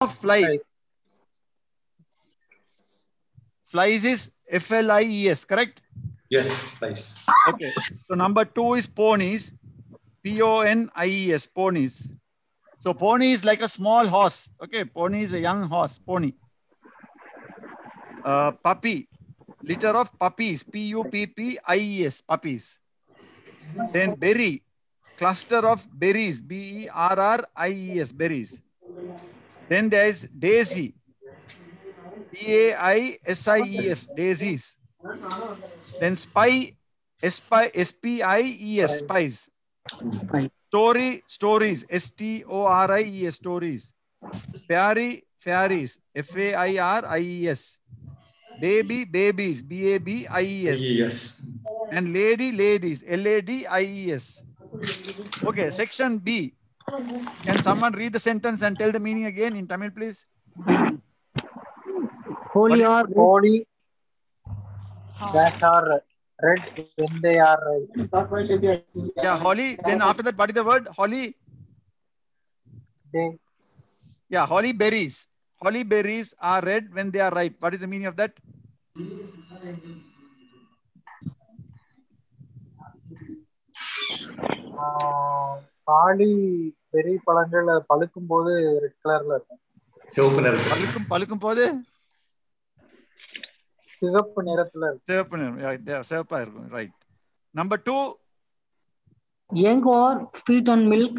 of fly. Flies is F L I E S, correct? Yes, nice. Okay. So number two is ponies. P O N I E S, ponies. So pony is like a small horse. Okay. Pony is a young horse. Pony. Uh, puppy. Litter of puppies. P U P P I E S. Puppies. Then berry. Cluster of berries. B E R R I E S. Berries. Then there is daisy. D A I S I E S. Daisies. Then spy. S P I E S. Spies. Spy. Story, stories, S T O R I E S, stories. Fairy, fairies, F A I R I E S. Baby, babies, B A B I E S. Yes. And lady, ladies, L A D I E S. Okay, section B. Can someone read the sentence and tell the meaning again in Tamil, please? Holy are holy that are red when they are red. Yeah, holy. Then after that, what is the word? Holy. Day. Yeah, holy berries. Holy berries are red when they are ripe. What is the meaning of that? Uh, holly. பெரி பழங்கள் பழுக்கும் போது red கலர்ல இருக்கும். சிவப்பு நிறத்தில் பழுக்கும் பழுக்கும் போது? சிவப்பு நிறத்துல சிவப்பு நிறம். சிவப்பா இருக்கும். Right number two young or feed on milk?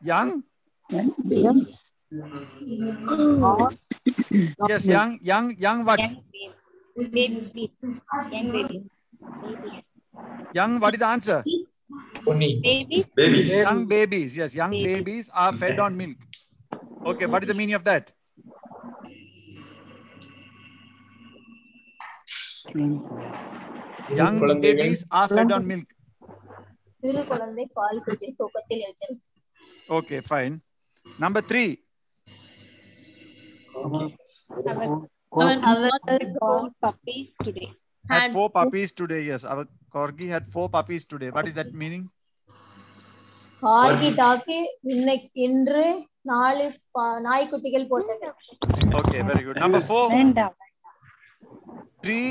Young. Yes young young young what. Young what is answer Babies? Babies. Young babies. Yes, young babies, babies are fed on milk. Okay, what is the meaning of that? Young babies are fed on milk. Okay, fine. Number three. Our, our, our, our, our, our, our, our, our. Had four puppies today yes our corgi had four puppies today what is that meaning கார்கி டாக்கி இன்னைக்கு இன்று நாலு நாய்க்குட்டிகள் போட்டது okay very good number four வேண்டாம். three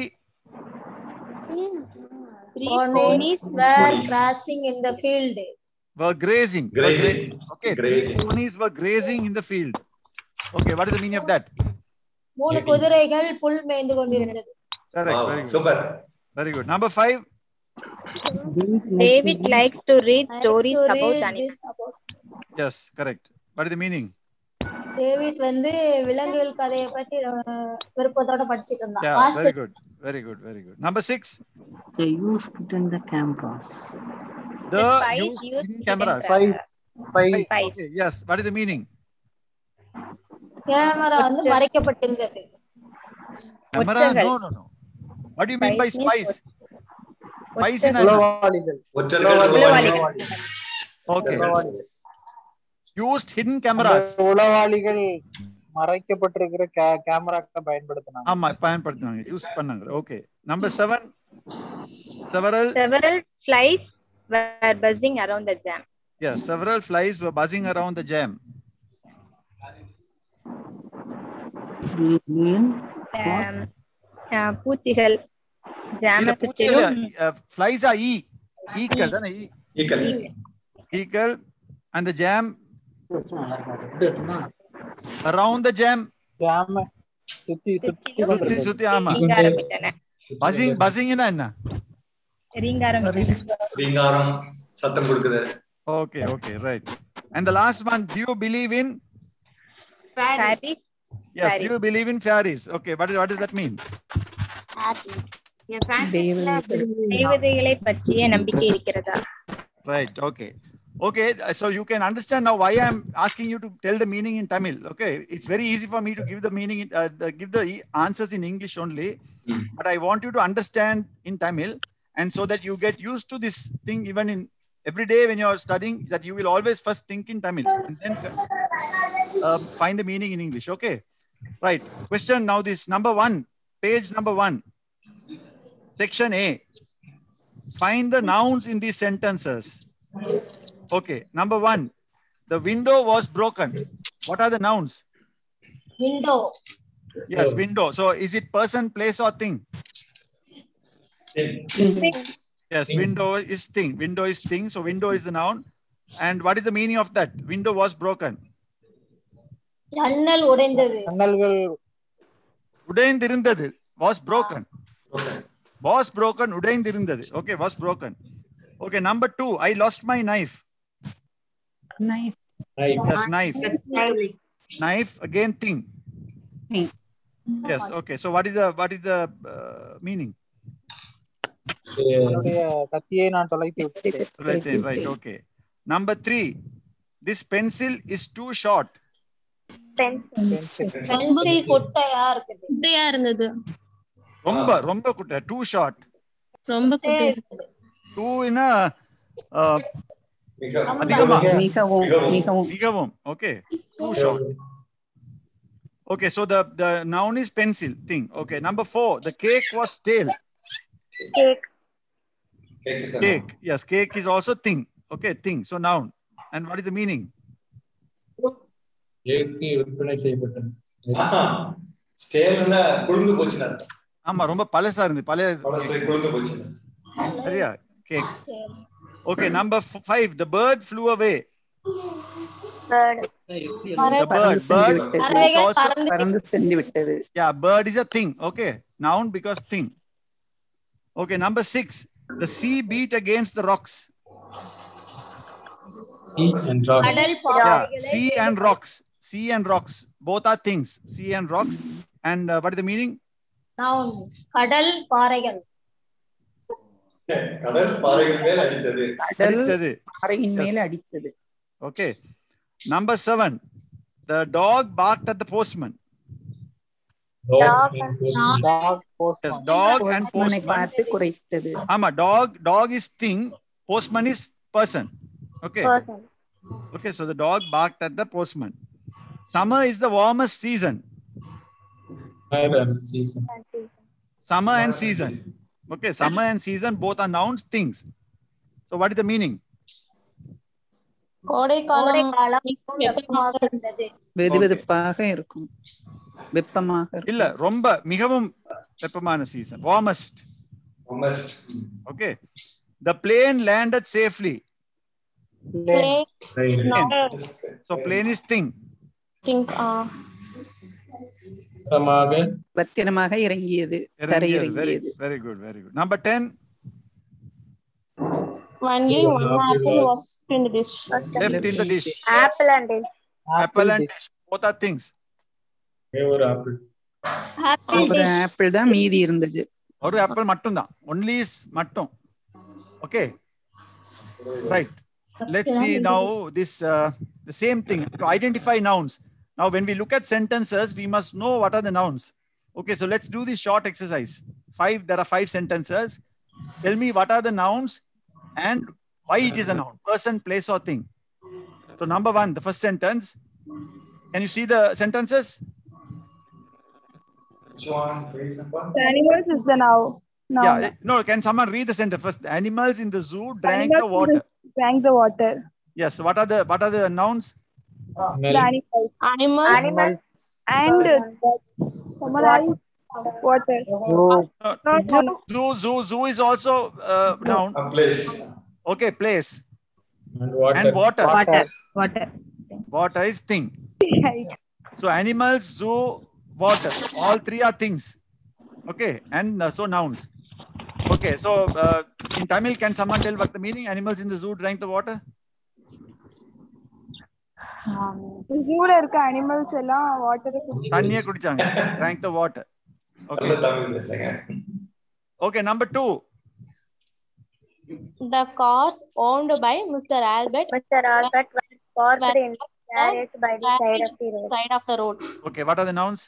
Three ponies ponies. were crashing in the field were grazing were Grazing. gra- okay Grazing. ponies were grazing in the field okay what is the meaning of that மூணு. குதிரைகள் புல் மேய்ந்து கொண்டிருந்தது correct super very good number five David likes to read stories to about animals. yes correct what is the meaning David வந்து விலங்குகள் கதையை பத்தி விருப்பத்தோட படிச்சிட்டு இருந்தான் yeah very good very good very good number six They use it in the cameras. the use hidden cameras spies Spies. okay yes what is the meaning camera வந்து மறைக்கப்பட்டிருந்தது ஒற்றர்கள். no no no what do you mean by Spies means spies spies in உளவாளிகள் ஒற்றர்கள் உளவாளிகள். உளவாளிகள். okay உளவாளிகள் used hidden cameras அந்த உளவாளிகள் மறைக்கப்பட்டிருக்கிற K- கேமராக்களை பயன்படுத்தினாங்க ஆமா பயன்படுத்துனாங்க use பண்ணாங்க okay number seven several Several flies were buzzing around the jam. yeah several flies were buzzing around the jam They mean Um, uh, பூச்சிகள் ஃபிளைஸா ஈ ஈக்கள் தானே ஈக்கள். ஈக்கள் அந்த jam around the jam jam சுத்தி சுத்தி சுத்தி ஆமா. பசிங் பசிங்னா என்ன? ரீங்காரம். ரீங்காரம் சத்தம் கொடுக்குது. Okay okay right and the last one do you believe in? Fairies? Okay, what, what does that mean? தேவதைகளை பற்றிய நம்பிக்கை இருக்கிறதா Right. Okay. Okay. uh, So you can understand now why I'm asking you to tell the meaning in Tamil. Okay. It's very easy for me to give the meaning, in- uh, the- give the e- answers in English only. Mm. But I want you to understand in Tamil, and so that you get used to this thing even in every day when you're studying, that you will always first think in Tamil and then uh, find the meaning in English. Okay. Right. Question now. This number one, page number one, section A. Find the nouns in these sentences. Okay, number one, the window was broken. What are the nouns? window, Yes, Oh. window. So is it person, place, or thing? Yes, Thing. window is thing. Window is thing. So window is the noun. And what is the meaning of that? Window was broken. ஜன்னல் உடைந்தது ஜன்னல்கள் உடைந்திருந்தது was broken. Okay. Was broken. உடைந்திருந்தது. Okay, was broken. Okay, number two. I lost my knife. Knife. Yes, knife. Knife again thing. Thing. Yes. Okay. So what is the what is the uh, meaning? என்னுடைய கத்தியை நான் தொலைத்து விட்டேன் Right. there, Right. Okay. Number three. This pencil is too short. Pencil குட்டையா இருக்குது குட்டையா இருந்தது ரொம்ப ரொம்ப குட்டை. Too short. ரொம்ப குட்டையா குட்டையா இருக்குது Too in a uh, மிக ரொம்ப. அதிகமா. மிகவும் மிகவும். மிகவும் மிகவும். Okay. Too short. Okay. So the the noun is pencil thing. Okay. Number four. The cake was stale. Cake. Cake is the Cake. Yes. Cake is also thing. Okay. Thing. So noun. And what is the meaning? AC விற்பனை செய்யப்பட்டது ஸ்டேல்ல குழுந்து போச்சுன்னு அர்த்தம் ஆமா ரொம்ப பழசா இருந்து பழைய பழசு குழுந்து போச்சு சரியா cake okay number 5 the bird flew away bird the bird bird பறந்து சென்று விட்டது yeah bird is a thing okay noun because thing okay number 6 the sea beat against the rocks sea and rocks sea and rocks sea and rocks both are things sea and rocks and uh, what is the meaning noun கடல் பாறைகள் கடல் பாறைகள் மேல் அடித்தது அடித்தது பாறையின் மேல் அடித்தது okay number 7 the dog barked at the postman Dog and postman. Dog, dog dog is thing postman is person okay person. okay so the dog barked at the postman Summer is the warmest season. season. Summer and season. Okay, summer and season both are nouns, things. So what is the meaning? வெதுவெதுப்பாக இருக்கும் வெப்பமாக இல்ல ரொம்ப மிகவும் வெப்பமான season warmest warmest okay the plane landed safely plane so plane is think think பத்திரமாக பத்திரமாக இறங்கியது very தரையிறங்கியது very good very good number 10 only one one apple apple was was in the dish left in the dish Apple and dish. apple and dish both are things ஒரே ஒரு apple apple ஒரு dish apple தான் மீதி இருந்தது ஒரு apple மட்டும் தான் only is மட்டும் okay right let's see now this uh, the same thing to identify nouns now when we look at sentences we must know what are the nouns okay so let's do this short exercise five there are five sentences tell me what are the nouns and why it is a noun person place or thing so number one the first sentence can you see the sentences Which one? Please, number? Animals is the now. Now yeah eh, no can someone read the sentence first the animals in the zoo drank the Animals in water drank the water. yes what are the what are the nouns animals, animals, and water. Uh, zoo. Zoo, zoo, is also uh. A place. Okay, place. And water. And water. Water. Water, water is thing. so animals, zoo, water. All three are things. Okay, and uh, so nouns. Okay, so uh, in Tamil, can someone tell what the meaning? Animals in the zoo drank the water. ஜூல இருக்க animals எல்லாம் water தண்ணியை குடிச்சாங்க okay நல்ல தமிழ் பேசுறேங்க okay number 2 the cars owned by mr albert Mr. Albert was parked in carriage by the side of the road. side of the road okay what are the nouns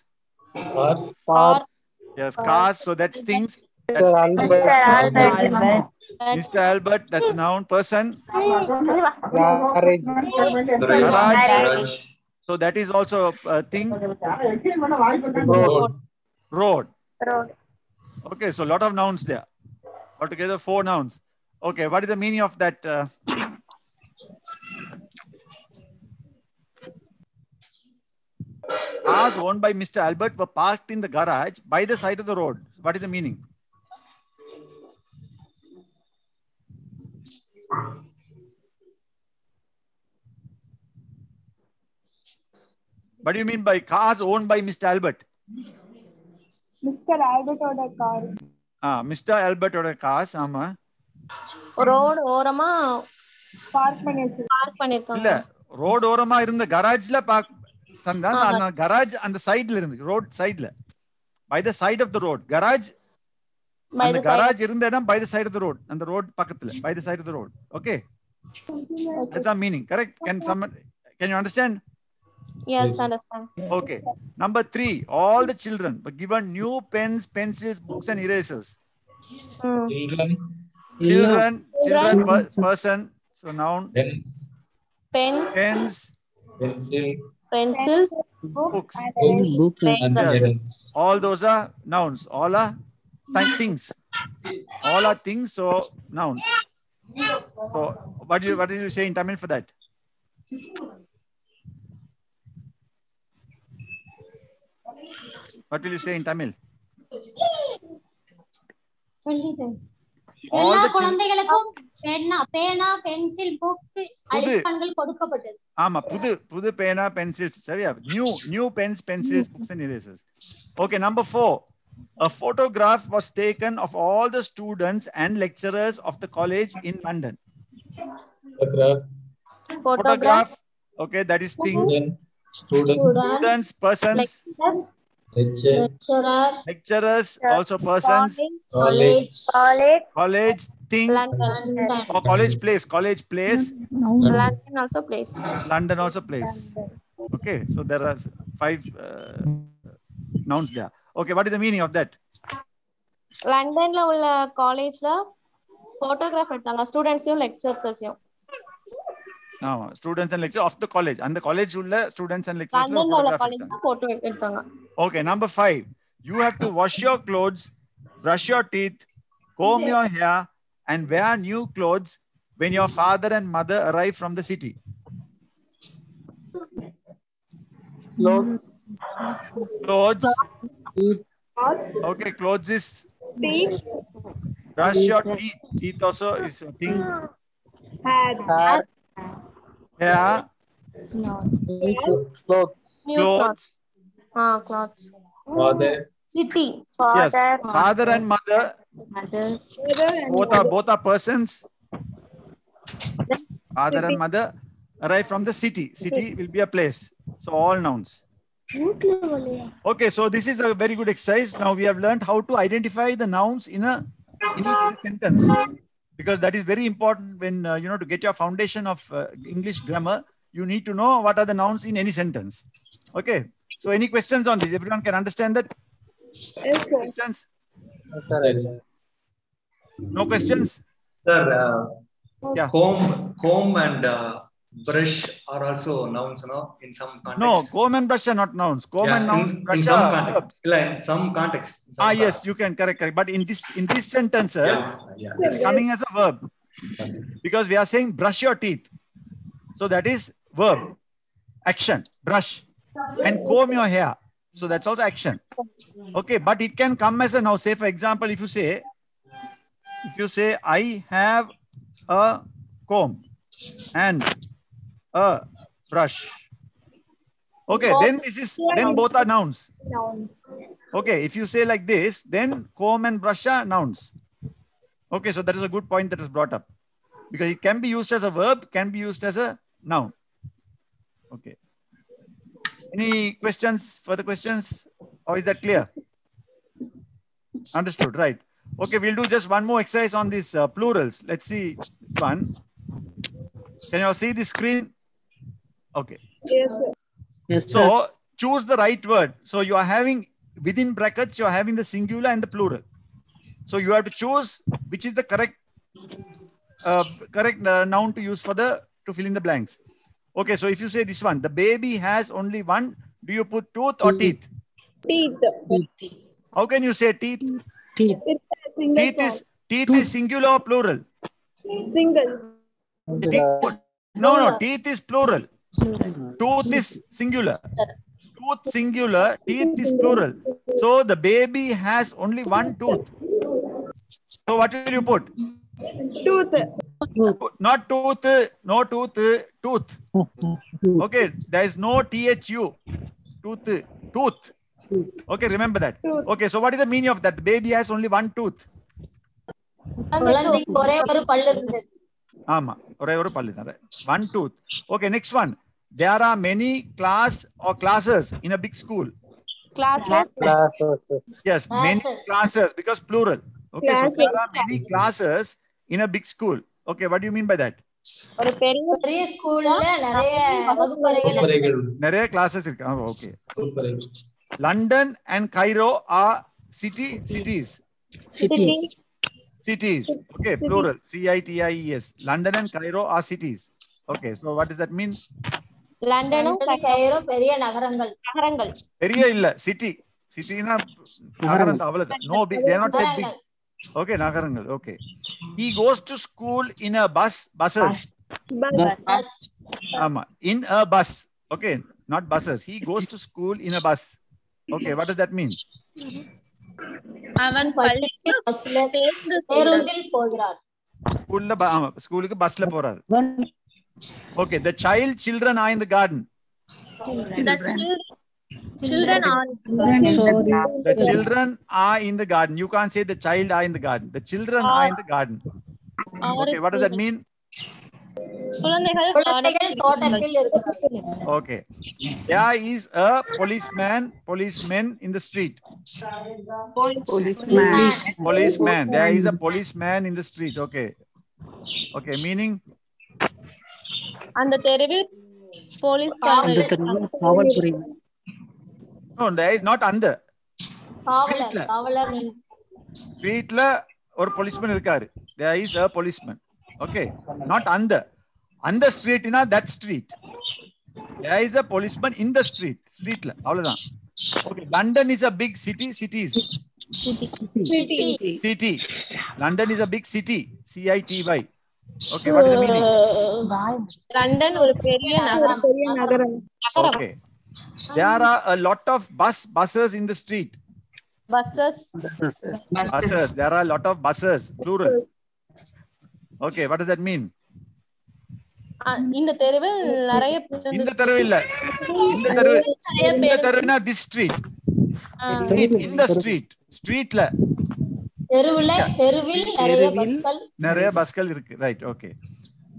car car yes cars so that's things Mr. that's Albert Mr. Albert. Mr albert that's a noun person. Garage. so that is also a thing road road Road. Okay, so a lot of nouns there. Altogether, four nouns. Okay, what is the meaning of that? Uh, cars owned by Mr. Albert were parked in the garage by the side of the road. What is the meaning? What do you mean by cars owned by Mr. Albert? Mister ஆல்பர்ட்டோட car Ah, Mr. Albert or cars, ஆமா road ஓரமா park பண்ணி வச்சிருக்கோம் park பண்ணிருக்காங்க இல்ல road ஓரமா இருந்த கராஜ்ல பாக் சந்தா அந்த கராஜ் அந்த சைடுல இருந்து ரோட் சைடுல by the side of the road garage அந்த the side. கராஜ் இருந்த இடம் by the side of the road அந்த ரோட் பக்கத்துல by the side of the road okay that's meaning correct can some can you understand Yes, understand. okay number 3 all the children were given new pens pencils books and erasers Hmm. Children, children children Children. per- person so noun pens, Pen, pens pencil, pencils, books book and razors. erasers. all those are nouns all are thi- things all are things so nouns so what do you what did you say in tamil for that what will you say in tamil all எல்லா the chil- குழந்தைகளுக்கும் பேனா பேனா pencil book புது. அழிப்பன்கள் கொடுக்கப்பட்டது ஆமா புது புது பேனா பென்சில்ஸ் சரியா new new pens pencils books and okay number 4 a photograph was taken of all the students and lecturers of the college in london. Photograph, Photograph, photograph okay that is thing student, student, students persons. Lecturers, lecturer, lecturers also persons. College, College. college. Thing. London. London. or college place college place. London also place. london also place. Okay so there are five uh, nouns there okay what is the meaning of that லண்டன்ல உள்ள காலேஜ்ல photograph எடுத்தாங்க ஸ்டூடெண்ட்ஸையும் லெக்சர்ஸையும் No, students and lecturers of the college. And the college உள்ள students and lecturers. ல லண்டன்ல உள்ள photograph காலேஜ்ல எடுத்தாங்க. போட்டோ எடுத்தாங்க Okay, number five. You have to wash your clothes, brush your teeth, comb your hair, and wear new clothes when your father and mother arrive from the city. Clothes, Clothes. Okay, close this. Teeth. Brush your teeth. Teeth also is a thing. Head. Hair. Yeah. No. Clothes. Clothes. Ah, clothes. Father. City. Father. Yes. Father and mother. Mother. Both are both are persons. Father and mother arrive from the city. City will be a place. So all nouns. Okay, so this is a very good exercise. Now we have learned how to identify the nouns in a in a sentence because that is very important when uh, you know to get your foundation of uh, English grammar. You need to know what are the nouns in any sentence. Okay. So any questions on this? Everyone can understand that? Questions? Yes. No questions? Sir, uh, Yeah. comb, comb and uh, brush are also nouns, no? In some context. No, comb and brush are not nouns. Comb Yeah, and noun, in, in brush some are context. Like some context. in some Ah, yes, you can correct, correct. But in this in these sentences, Yeah, yeah. it's coming as a verb because we are saying brush your teeth. So that is verb, action, brush, and comb your hair. So that's also action. Okay, but it can come as a now. Say, for example, if you say, if you say, I have a comb and a brush. Okay, then this is then both are nouns. Okay, if you say like this, then comb and brush are nouns. Okay, so that is a good point that is brought up because it can be used as a verb, can be used as a noun. Okay. Any questions? Further questions? Or is that clear? Understood, right? Okay, we'll do just one more exercise on these uh, plurals. Let's see one. Can you all see the screen? Okay. Yes, sir. Yes, sir. So choose the right word. So you are having within brackets, you are having the singular and the plural. So you have to choose which is the correct uh, correct uh, noun to use for the to fill in the blanks. Okay, so if you say this one, the baby has only one, do you put tooth or teeth? Teeth. How can you say teeth? Teeth. It's a single Teeth is teeth is singular or plural? Single. No, no, teeth is plural. Tooth is singular. tooth singular, teeth is plural. So the baby has only one tooth. So what will you put? Tooth. Not tooth, no tooth, tooth. Okay, there is no THU. Tooth, tooth. Okay, remember that. Okay, so what is the meaning of that? The baby has only one tooth. ஆமா ஒரே ஒரு பல்லு தான் one tooth okay next one there are many class or classes in a big school Classes. Yes many classes because plural. Okay so there are many classes in a big school. Okay what do you mean by that? ஒரு பெரிய பெரிய ஸ்கூல்ல நிறைய வகுப்பறைகள் நிறைய classes இருக்கு. Okay வகுப்பறைகள். London and cairo are city cities City. cities okay plural c i t i e s london and cairo are cities okay so what does that mean லண்டனும் கயிறோ பெரிய நகரங்கள் நகரங்கள் பெரிய இல்ல சிட்டி சிட்டினா நகரம் தான், அவ்வளவுதான் no they are not set big okay நகரங்கள் okay he goes to school in a bus buses Bus. ஆமா in a bus okay not buses he goes to school in a bus okay what does that mean அவன் பள்ளிக்கு பஸ்ல பேருந்தில் போகிறார் ஸ்கூல்ல ஆமா ஸ்கூலுக்கு பஸ்ல போறாரு okay the child children are in the garden The children, children are the children are in the garden you can't say the child are in the garden the children are in the garden okay what does that mean குழந்தைகள் okay there is a policeman policeman in the street policeman there is a policeman in the street okay okay meaning அந்த தெருவில் போலீஸ்காரர் அந்த தெருவில் no not அந்த காவலர் காவலர். ஸ்ட்ரீட்ல ஒரு போலீஸ்மேன் இருக்காரு. There is a policeman Okay, not under. அந்த ஸ்ட்ரீட்னா that street there is a policeman in the street ஸ்ட்ரீட்ல அவ்வளவுதான். Okay London is a big city cities city London is a big city C I T Y okay what is the meaning London ஒரு பெரிய நகரம். பெரிய நகரம். Okay there are a lot of bus buses in the street. Buses. Buses. There are a lot of buses. Plural. Okay. What does that mean? இந்த தெருவில் நிறைய இந்த பேருந்து தெரு இல்ல இந்த தெரு நிறைய இந்த பேருந்து தெருனா this street. Ah, In the street. Streetல தெருவுல தெருவில் நிறைய தெருவில் பஸ்கள் நிறைய பஸ்கள் இருக்கு. Right. Okay.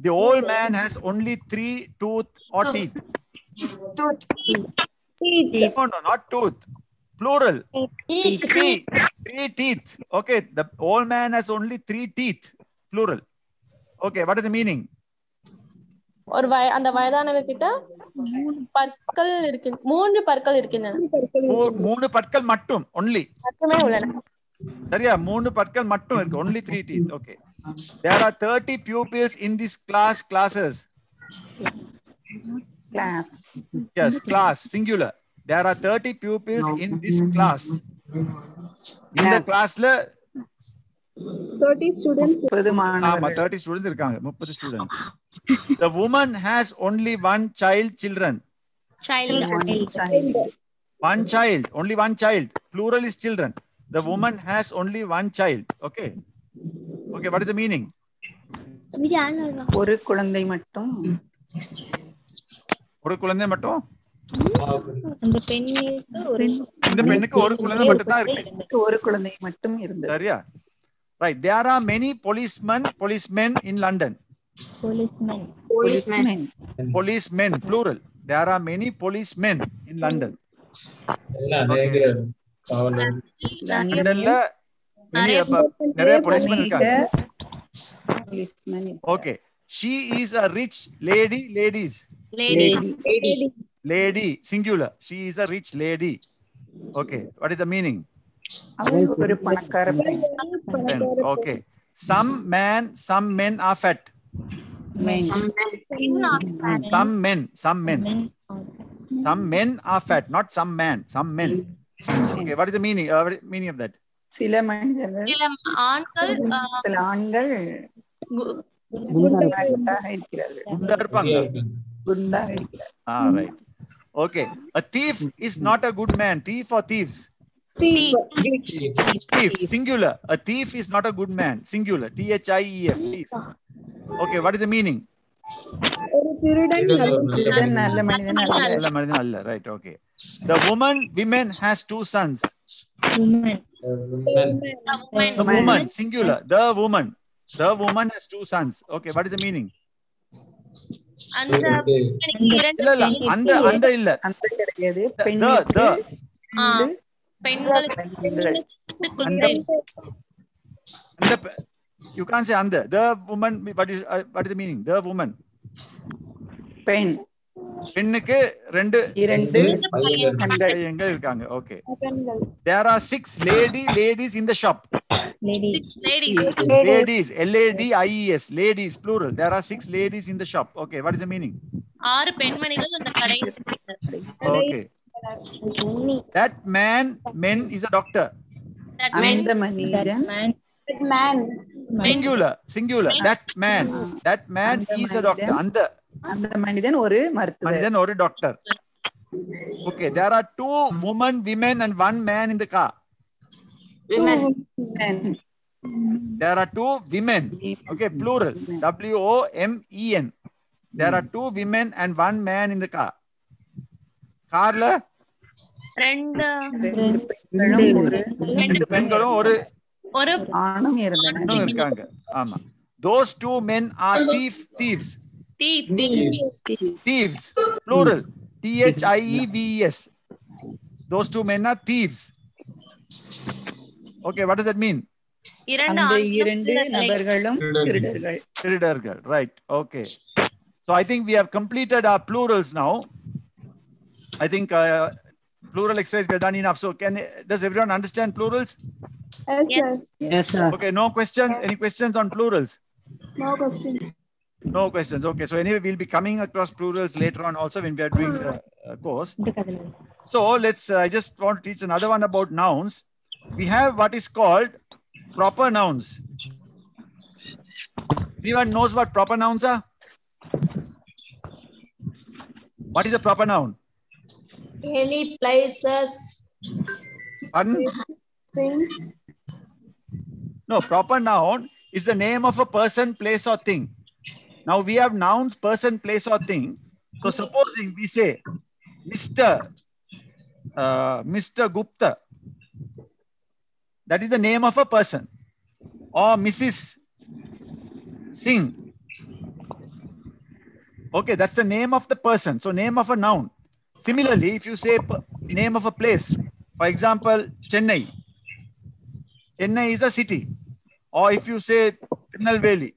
The old man has only three tooth or teeth. No, no, not tooth. Plural. teeth, Three. Three teeth. Okay. The old man has only three teeth. Plural. okay what is the meaning ஒரு வய அந்த வயதானவர் கிட்ட பற்கள் இருக்கு மூன்று பற்கள் இருக்கின்றன. மூணு பற்கள் மட்டும் ஒன்லி மட்டுமே உள்ளன. சரியா? மூணு பற்கள் மட்டும் இருக்கு only three teeth okay there are thirty pupils in this class classes class yes class singular there are thirty pupils in this class இந்த கிளாஸ்ல இருக்காங்க முப்பது students the only one child children one child only one child is children the woman has only one child okay okay what the meaning ஒரு குழந்தை மட்டும். ஒரு குழந்தை மட்டும்? இந்த பெண்ணுக்கு ஒரு குழந்தை மட்டும் தான் ஒரு குழந்தை மட்டும் இருந்தது சரியா? Right there are many policemen policemen in london policeman Policemen. policemen plural there are many policemen in london எல்லாம் அநேக காவலர் லண்டன்ல many அப்ப நிறைய policemen அநேக இருக்காங்க policemen. okay she is a rich lady ladies lady Lady. lady singular she is a rich lady okay what is the meaning அவங்க ஒரு பணக்கார okay some man some men are fat some men some men some men are fat not some man some men okay what is the meaning meaning of that சில மனிதர்கள் சில ஆண்கள் சில ஆண்கள் குண்டா இருப்பாங்க. குண்டாக இருக்கிறார்கள். ஆ right okay a thief is not a good man. Thief or thieves? Thief. Thief, singular. A thief is not a good man. Singular. T H I E F. Thief. Okay, what is the meaning? ஒரு திருடன் திருடன் நல்ல மனிதன் அல்ல நல்ல மனிதன் அல்ல. Right, okay. The woman, women has two sons. Woman. The woman, singular. The woman. The woman has two sons. Okay, what is the meaning? அந்த பெண்ணுக்கு இரண்டு இல்ல இல்ல அந்த அந்த இல்ல அந்த கிடையாது The, you can't say andha. The woman, what is, uh, what is the meaning? பெண். பெண்ணுக்கு ரெண்டு இரண்டு பையன்கள். இருக்காங்க. Okay there are six lady ladies in the shop ladies L A D I S ladies plural there are six ladies in the shop okay what is the meaning ஆறு பெண்மணிகள் அந்த கடையில் okay okay that man men is a doctor That man- அந்த மனிதன் Man. man singular singular that man that man அந்த is a doctor மனிதன். அந்த அந்த மனிதன் ஒரு மருத்துவர் மனிதன் ஒரு doctor okay there are two women women and one man in the car Women. there are two women okay plural w o m e n there are two women and one man in the car கார்ல? ரெண்டு பெண்களும் ஒரு ஒரு ஆணும் இருக்காங்க. ஆமா. Those two men are thief thieves thieves plural T those two men are thieves okay what does that mean இரண்டு நபர்களும் திருடர்கள். திருடர்கள். Right okay so I think we have completed our plurals now. I think uh, plural exercise we have done enough. So can does everyone understand plurals? Yes. Yes. yes Yes, sir. okay no questions any questions on plurals? No questions. no questions okay. So anyway we'll be coming across plurals later on also when we are doing the uh, course. So let's uh, i just want to teach another one about nouns. We have what is called proper nouns. Anyone knows what proper nouns are? What is a proper noun Any places. Pardon? thing No, proper noun is the name of a person, place, or thing. Now we have nouns, person, place, or thing. So supposing we say Mr. Uh, Mr. Gupta, that is the name of a person, or Mrs. Singh. Okay, that's the name of the person. So name of a noun. Similarly, if you say name of a place, for example, Chennai, Chennai is a city. Or if you say Tirunelveli,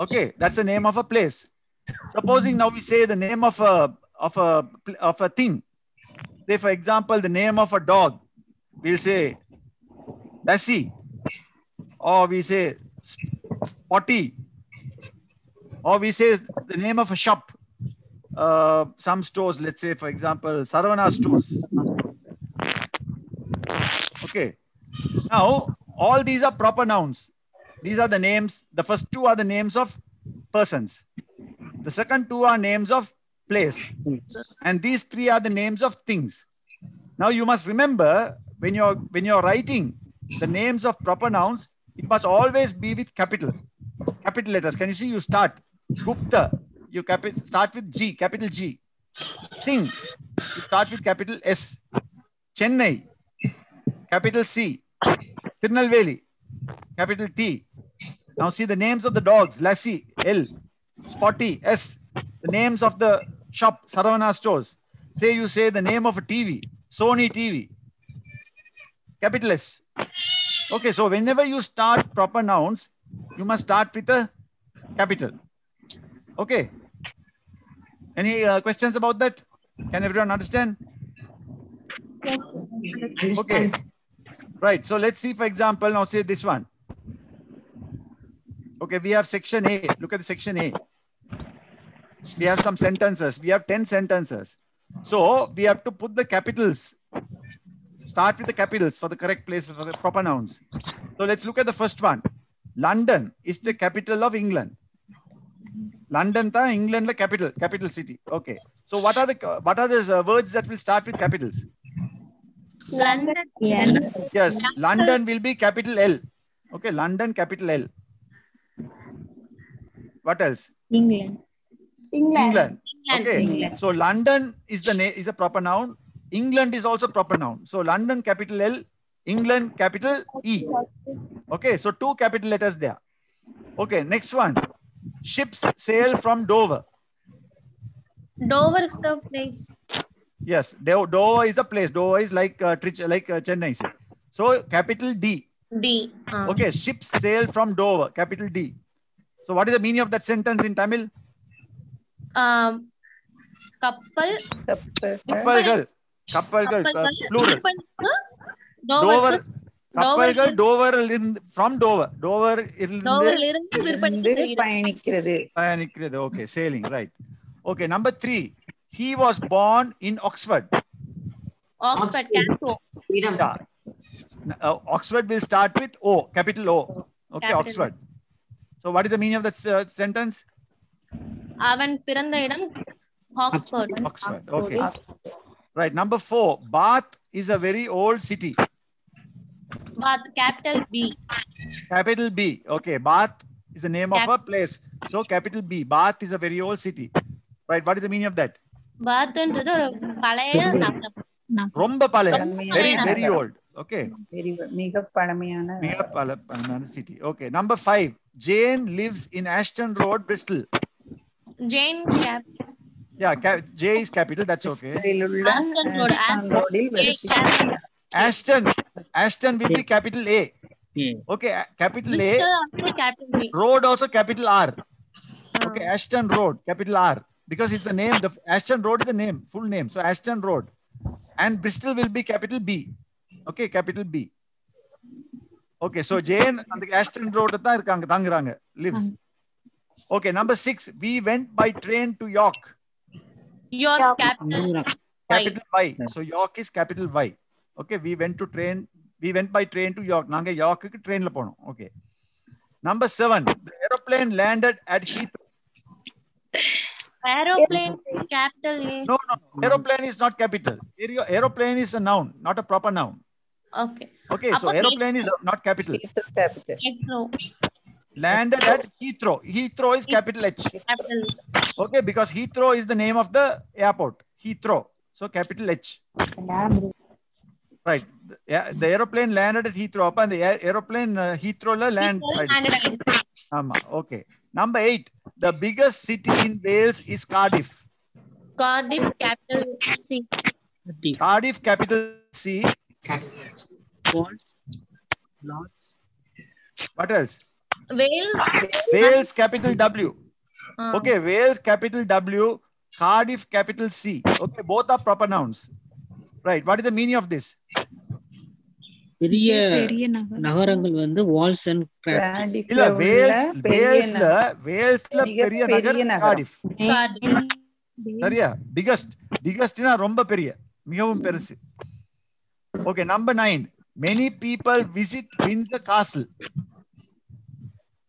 okay, that's the name of a place. Supposing now we say the name of a of a of a thing. Say, for example, the name of a dog, we'll say Lassie, or we say Spotty, or we say the name of a shop. Uh, some stores, let's say, for example, Saravana stores. Okay. Now, all these are proper nouns. These are the names. The first two are the names of persons. The second two are names of place. And these three are the names of things. Now you must remember when you're when you're writing the names of proper nouns, it must always be with capital. Capital letters. Can you see? You start Gupta. You start with G, capital G. Thing. You start with capital S. Chennai, capital C. Tirunelveli, capital T. Now see the names of the dogs, Lassie, L, Spotty, S. The names of the shop, Saravana stores. Say you say the name of a TV, Sony TV, capital S. Okay, so whenever you start proper nouns, you must start with a capital. Okay. Any uh, questions about that? Can everyone understand? Okay. Right. So let's see, for example, now say this one. Okay, we have section A. Look at the section A. We have some sentences. We have 10 sentences. So we have to put the capitals. Start with the capitals for the correct places for the proper nouns. So let's look at the first one. London is the capital of England. London tha England la capital, capital city. Okay. So what are the what are the uh, words that will start with capitals? London. Yes, London will be capital L. Okay, London capital L. What else? England. England. England. England. Okay. England. So London is the name is a proper noun. England is also proper noun. So London capital L, England capital E. Okay, so two capital letters there. Okay, next one ships sail from Dover? Dover is the place. Yes, Dover is the place. Dover is like uh, like uh, Chennai. So capital D. D. Um. Okay, ships sail from Dover. Capital D. So what is the meaning of that sentence in Tamil? Um, couple. Couple. Couple. Couple. Couple. Couple. Couple. Couple. கப்பல்கள் டோவரில் இருந்து from Tovar Tovar இருந்து பயணிக்கிறது. பயணிக்கிறது. Okay sailing right okay number three he was born in Oxford Oxford will start with O capital O okay Oxford so what is the meaning of that sentence அவன் பிறந்த இடம் Oxford Oxford okay right number four Bath is a very old city path capital B capital b okay bath is the name of a place so capital b bath is a very old city right what is the meaning of that பாத்ன்றது ஒரு பழைய நகரம் ரொம்ப பழைய பழமையான very நகரம். very old okay பெரிய- மிக பழமையான மிக பல பழமையான city okay number 5 jane lives in ashton road bristol Jain gap yeah ca- j is capital that's okay இதில் உள்ள ஆஸ்டன் ரோடு ஆஸ்டன் ஆஸ்டன் ரோடில் வரிசை Ashton with the capital A. Okay, capital A. Road also capital R. Ah. Okay, Ashton Road, capital R. Because it's the name, the Ashton Road is the name, full name. So Ashton Road. And Bristol will be capital B. Okay, capital B. Okay, so Jane and the Ashton Road Tangranga lives. Okay, number six. We went by train to York. York capital. Capital y. So York is capital Y. Okay, we went to train we went by train to york நாங்க யார்க்குக்கு ட்ரெயின்ல போனோம் okay number 7 the aeroplane landed at heathrow aeroplane capital A No, no, no. Aeroplane is not capital. Aero- aeroplane is a noun, not a proper noun. Okay Okay, so Appa aeroplane is not capital. Capital hetero Landed at Heathrow. Heathrow is capital H. Capital Okay, because Heathrow is the name of the airport. Heathrow. So capital H. Right. Yeah, the aeroplane landed at Heathrow. and the aeroplane uh, Heathrow la land. Okay. Number eight. The biggest city in Wales is Cardiff. Cardiff capital C. Cardiff capital C. What else? Wales. Wales capital W. Um. Okay, Wales capital W, Cardiff capital C. Okay, both are proper nouns. Right what is the meaning of this பெரிய நகரங்கள் வந்து Waals and கிராடிஃப் இல்ல Wales வேல்ஸ்ல வேல்ஸ்ல பெரிய நகர் Cardiff சரியா? Biggest பிகஸ்ட்னா ரொம்ப பெரிய மிகவும் பெருசு. Okay number 9 many people visit windsor castle.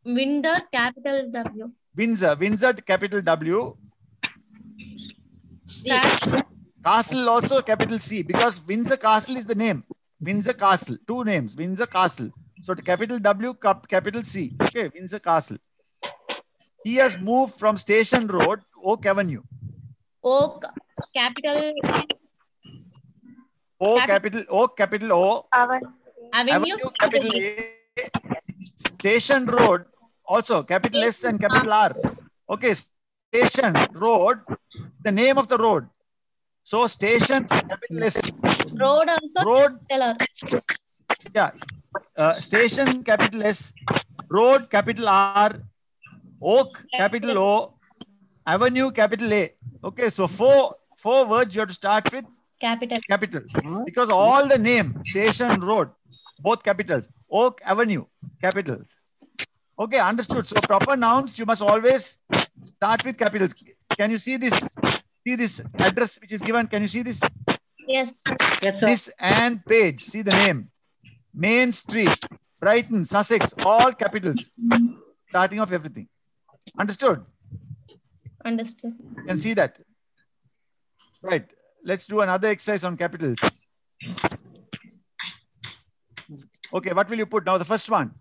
Windsor capital w. Windsor windsor capital w. Castle also capital C because Windsor Castle is the name. Windsor Castle, two names, Windsor Castle. So the capital W, capital C. Okay, Windsor Castle. He has moved from Station Road to Oak Avenue. Oak, capital. O capital O capital O. Avenue, Avenue capital A. Station Road also capital S and capital R. Okay, Station Road, the name of the road. So stations have. Road also. Road. Yeah. Uh, station capital S. Road capital R. Oak capital O. Avenue capital A. Okay. So four four words you have to start with. Capital. Capital. Because all the name station road, both capitals. Oak Avenue capitals. Okay, understood. So proper nouns you must always start with capitals. Can you see this? See this address which is given can you see this yes this and page. See the name. Main Street, Brighton, Sussex, all capitals. Starting off everything. Understood? Understood. You can see that. Right. Let's do another exercise on capitals. Okay, what will you put now? The first one.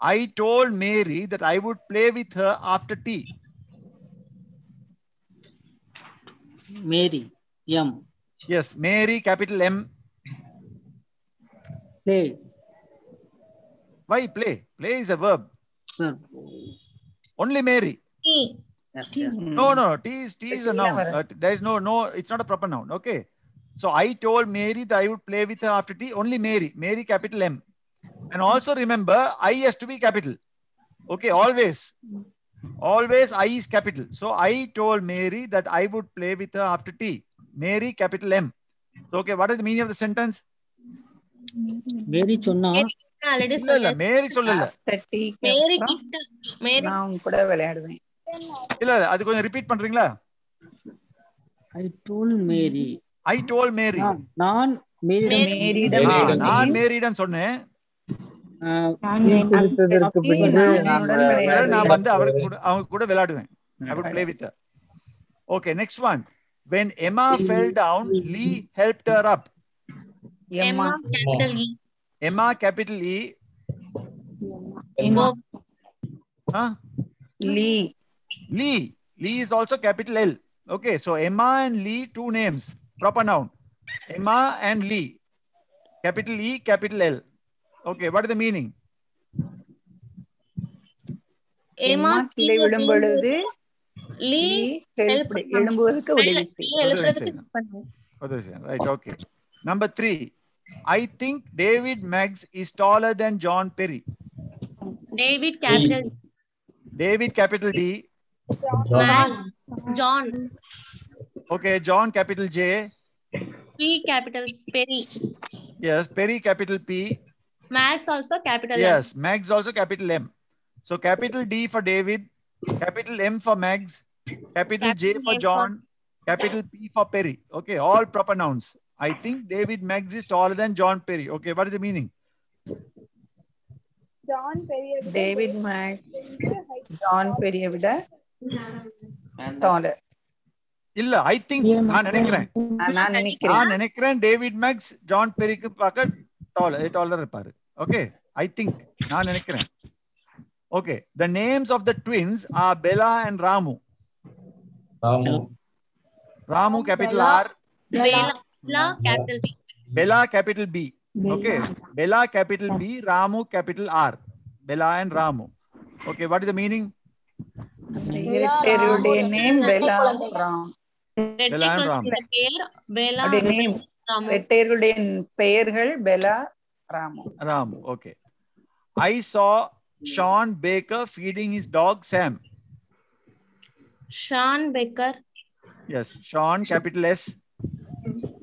I told Mary that I would play with her after tea. Mary. M. Yes, Mary, capital M. Play. Why play? Play is a verb. Sir. Only Mary. T. Yes, yes. No, no, T is T is a noun. Uh, there is no no. It's not a proper noun. Okay. So I told Mary that I would play with her after tea. Only Mary. Mary, capital M. And also remember, I has to be capital. Okay, always. Always I is capital. So I told Mary that I would play with her after tea. Mary, capital M. So, okay, what is the meaning of the sentence? Mary சொன்னா இல்ல மேரி சொல்லல மேரி கிட்ட மேரி நான் உங்க கூட விளையாடுவேன் இல்ல இல்ல அது கொஞ்சம் ரிப்பீட் பண்றீங்களா I told Mary. I told Mary நான்- நான் மேரியிடம் சொன்னேன் நான் வேற நான் வந்து அவருக்கு கூட அவங்க கூட விளையாடுவேன் I would play with her. Okay, next one. When Emma fell down, Lee helped her up. எம்மா capital E Emma, capital E. O Huh? Lee Lee. Lee is also capital L. Okay, so Emma and Lee, two names, proper noun. Emma and Lee. Capital E, capital L. Okay, what is the meaning? எம்மா கீழே விழும் பொழுது லீ help எழும்புவதற்கு உதவி செய்யும் எழுப்புறதுக்கு help பண்ணுவோம் What is it? Right, okay. Number three. I think David Meggs is taller than John Perry. David capital David, capital D. Maths John Okay, John, capital J. B capital peri Yes, Perry, capital P. Meggs also capital Yes, Meggs also capital M. So capital D for David, capital M for Meggs, capital J Capital for M for- John, capital P for Perry. Okay, all proper nouns. I think David Meggs is taller than John Perry. Okay, what is the meaning? John பெரிய David Meggs John பெரிய விட dollar இல்ல I think நான் நினைக்கிறேன் நான் நினைக்கிறேன் நான் நினைக்கிறேன் டேவிட் மேக்ஸ் ஜான் பெரிக்கு பார்க்க டாலர் டாலர் இருப்பாரு ஓகே ஐ திங்க் நான் நினைக்கிறேன் okay the names of the twins R Bela and Ramu Ramu Ramu capital Bella. R Bela capital B Bela capital B okay Bela capital B Ramu capital R Bela and Ramu okay what is the meaning இரட்டையருடைய name Bela Ram Bella and Ram. பேர் Bela அவருடைய name Ramu இரட்டையருடைய பெயர்கள் Bela Ramu. Ramu, okay. I saw Sean Baker feeding his dog Sam. Sean Baker. Yes, Sean, capital S.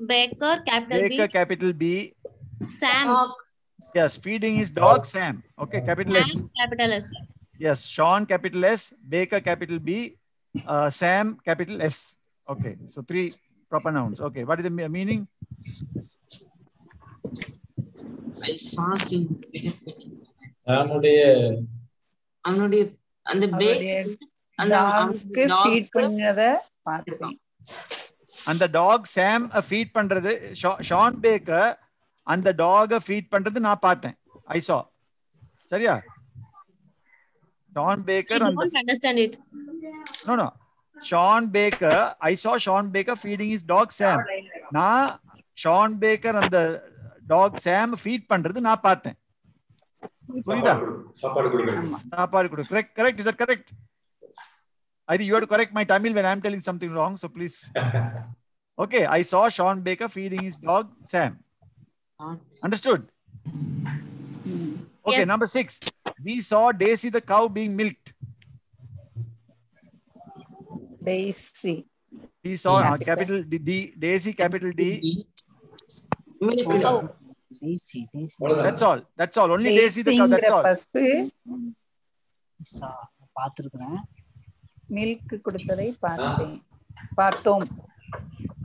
Baker, capital Baker, B. capital B. Sam. Yes, feeding his dog Sam. Okay, capital Sam, S. Capital S. Yes, Sean, capital S. Baker, capital B. Uh, Sam, capital S. Okay, so three proper nouns. Okay, what is the meaning? I saw him. ராமுடைய அவனுடைய அந்த back அவருடைய அந்த dog feet பண்ணத பார்த்தேன் அந்த dog Sam feed பண்றது Shawn Baker அந்த டாக ஃபீட் பண்றது நான் பார்த்தேன். ஐ சா சரியா? ஷான் பேக்கர் அந்த understand it no no Sean Baker I saw Sean Baker feeding is dog Sam நான் ஷான் பேக்கர் அந்த டாக் சாம் ஃபீட் பண்றது நான் பார்த்தேன். புரியுதா? சாப்பாடு கொடு. Correct correct sir correct I think you had correct my Tamil when I am telling something wrong so please okay I saw Shaun Baker feeding his dog Sam understood okay number 6 we saw daisy the cow being milked. Daisy. We saw uh, capital d, d daisy capital d. Milk. Oh. lazy, lazy. That's all. That's all. Only lazy. That's all. பார்த்திருக்கிறேன் milk கொடுத்ததை பார்த்தேன். பார்த்தோம்.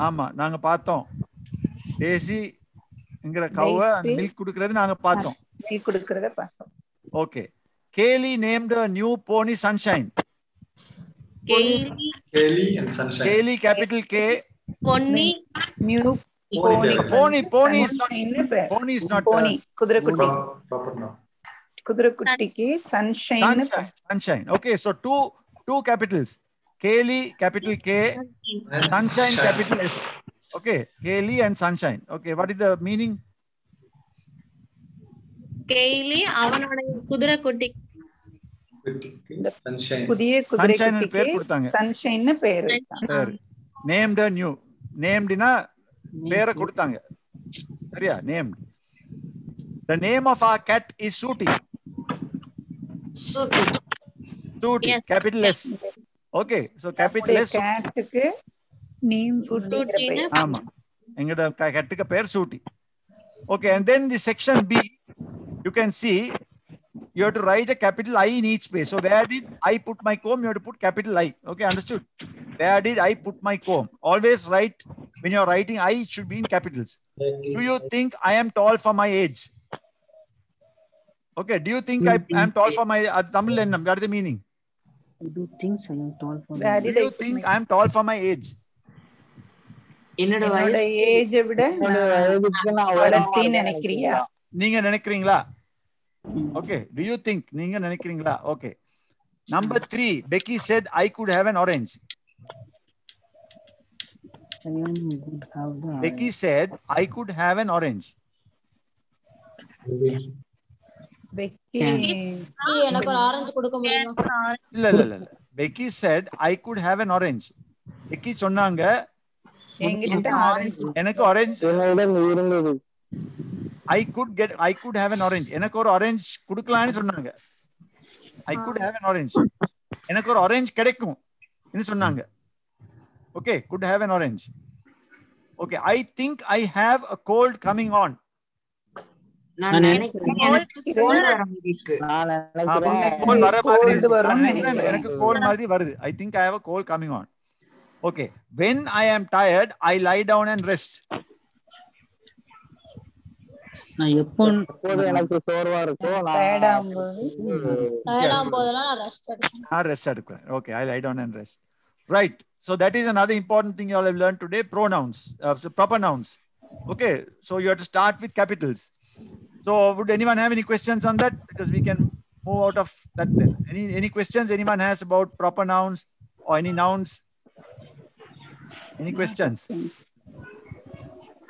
ஆமா நாங்க பார்த்தோம். தேசிங்கிற கவ milk குடுக்கறது நாங்க பார்த்தோம். மில்க் குடுக்கறத பார்த்தோம். Okay Kelly named a new pony Sunshine Kelly Kelly Kelly capital K pony new Bonnie Bonnie Kaley capital K sunshine capital Kaley and okay what meaning புதிய பேர் கொடுத்தாங்க சன்ஷைன் பேர் நேம்ட் நியூ நேம்ட்னா பேரை கொடுத்தாங்க சரியா named the name of our cat is Sooty Suti. Sooty. Capital S okay so capital S கேட்டுக்கு name சூட்டின்னு ஆமா எங்கட கட்டுக்கு பேர் சூட்டி okay and then the section b you can see you have to write a capital i in each space so where did i put my comb you have to put capital i okay understood where did i put my comb always write when you're writing i it should be in capitals do you think i am tall for my age okay do you think i am tall for my uh, tamil ennam what is the meaning I do think I am tall for Where my did do I you put think my- i am tall for my age என்னோட என்னோட வயசு ஏஜை விட நான் வளர்த்தின்னு நினைக்கிறியா நீங்க நினைக்கிறீங்களா okay to you think நீங்க நினைக்கிறீங்களா okay number three Peggy said I could have an orange I am good have the Peggy said I could have an orange எனக்கு ஒரு ஆரஞ்சு கொடுக்க முடியுமா? இல்ல இல்ல இல்ல இல்ல. Peggy said I could have an orange. Peggy சொன்னாங்க ஆரஞ்சு எனக்கு orange. I could get I could have an orange. எனக்கு ஒரு orange கொடுக்கலாம்னு சொன்னாங்க. I could have an orange. எனக்கு ஒரு orange கிடைக்கும் ன்னு சொன்னாங்க. Okay, could have an orange. Okay, I think I have a cold coming on. எனக்கு கோல்ட் மாதிரி வருது. I think I have cold coming on okay when I am tired I lie down and rest நான் எப்போ எனக்கு சோர்வா இருக்கோ நான் rest எடுக்கிறேன் okay I lie down and rest right So that is another important thing you all have learned today, pronouns, uh, so proper nouns. Okay, so you have to start with capitals. So would anyone have any questions on that? Because we can move out of that then. Any, any questions anyone has about proper nouns or any nouns? Any questions?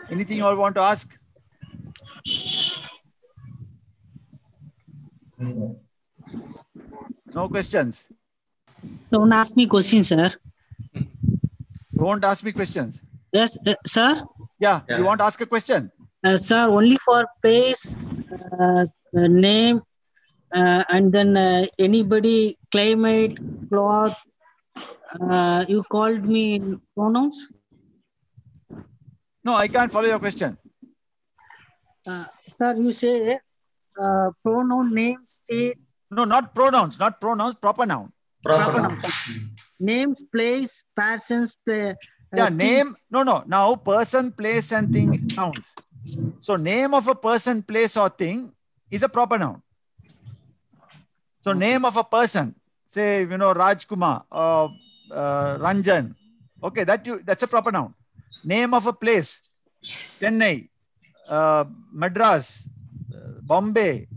Anything you all want to ask? No questions? Don't ask me questions, sir don't ask me questions Yes, uh, sir. yeah, Yeah. you want to ask a question Uh, sir, only for place, uh, name, uh, and then uh, anybody, climate, cloth. Uh, you called me pronouns. no i can't follow your question Uh, sir, you say uh, pronoun, name, state, No, not pronouns, not pronouns, proper noun. Proper proper noun names, place, persons, play. Uh, yeah, things. name. No, no. Now, person, place, and thing nouns. So, name of a person, place, or thing is a proper noun. So, name of a person, say, you know, Rajkumar or uh, Ranjan. Okay, that you that's a proper noun. Name of a place, Chennai, uh, Madras, uh, Bombay,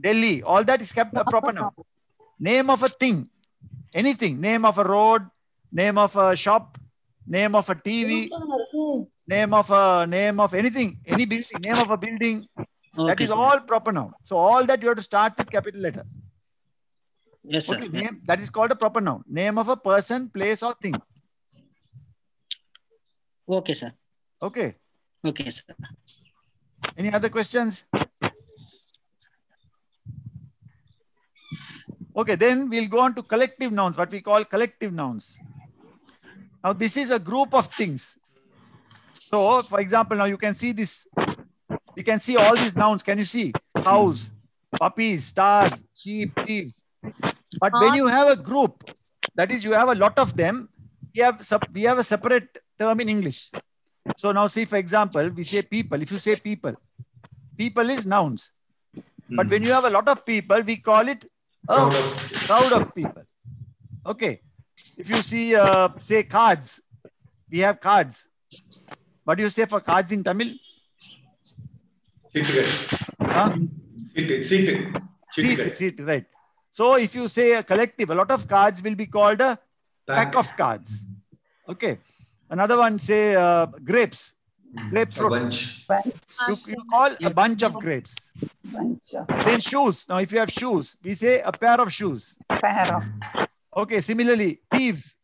Delhi. All that is kept a proper noun. Name of a thing, anything. Name of a road name of a shop name of a tv name of a name of anything any building name of a building. Okay, that is sir. all proper noun. So all that you have to start with capital letter. Yes sir. Okay, yes. Name, that is called a proper noun. Name of a person place or thing. Okay sir. Okay. Okay sir. Any other questions? Okay, then we'll go on to collective nouns, what we call collective nouns. Now, this is a group of things. So, for example, now you can see this. You can see all these nouns. Can you see? Cows, puppies, stars, sheep, thieves. But when you have a group, that is, you have a lot of them, we have, we have a separate term in English. So now see, for example, we say people. If you say people, people is nouns. But when you have a lot of people, we call it Oh, crowd, oh, of, crowd of people. Okay. If you see, uh, say cards, we have cards. What do you say for cards in Tamil? Seat. Huh? Right. So if you say a collective, a lot of cards will be called a pack of cards. Okay. Another one say uh, grapes. Grapes. A bunch. You, you call a bunch of grapes. Then shoes. Now, if you have shoes, we say a pair of shoes. Pair of. Okay. Similarly, thieves,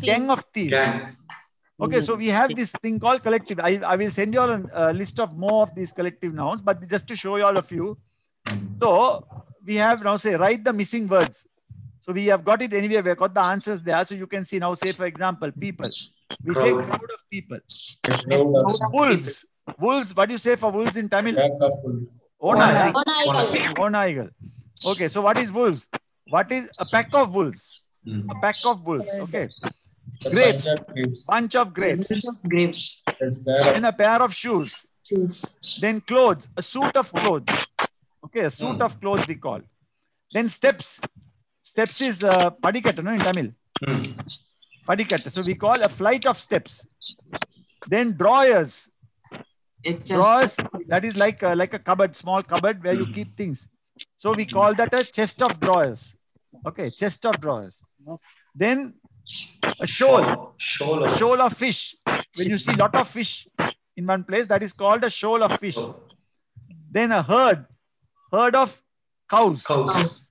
gang of thieves. Gang. Okay, so we have this thing called collective. I, I will send you all a uh, list of more of these collective nouns, but just to show you all a few. So we have now say write the missing words. So we have got it anyway. We have got the answers there. So you can see now, say for example, people. We say Crowd. crowd of people. crowd of Wolves. Wolves. What do you say for wolves in Tamil? Pack of wolves. Onai. Onaigal. Onaigal. Okay, so what is wolves? What is a pack of wolves? Hmm. A pack of wolves. Okay. The Grapes. bunch of grapes. Bunch of grapes. grapes. That's pair of Then a pair of shoes. Shoes. Then clothes, a suit of clothes. Okay, a hmm. suit of clothes we call. Then steps. Steps is uh, padikata, no, in Tamil. Hmm. Padikata. So we call a flight of steps. Then drawers. A chest. Drawers, that is like a, like a cupboard, small cupboard where you keep things. So we call that a chest of drawers. Okay, chest of drawers. Then a shoal. Shoal A of shoal of fish. When you see lot of fish in one place, that is called a shoal of fish. Then a herd, herd of cows, cows.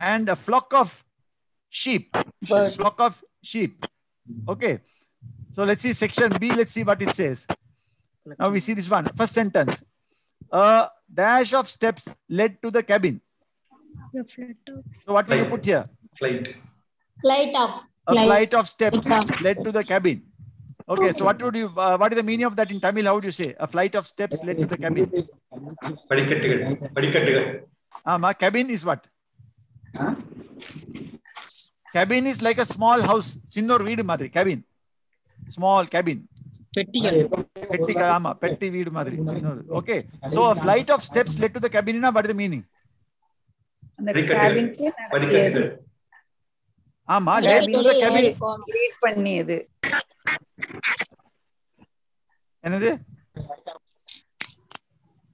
and a flock of sheep, flock of sheep. Okay. So let's see section B. Let's see what it says. Now we see this one. First sentence. A dash of steps led to the cabin. So what will you put here? Flight. Flight of. A flight of steps led to the cabin. Okay, so what would you? Uh, what is the meaning of that in Tamil? How would you say? A flight of steps led to the cabin. Ah, my cabin is what? Cabin is like a small house. Chinnor veedu madri cabin. Small cabin. பெட்டிகள். பெட்டி ஆமா பெட்டி வீடு மாதிரி. okay. so a flight of steps led to the cabin. Na what is the meaning? அந்த படிக்கட்டுகள் கேபின்க்கு படிக்கட்டுகள் ஆமா led to the cabin. Read பண்ணியது. என்னது?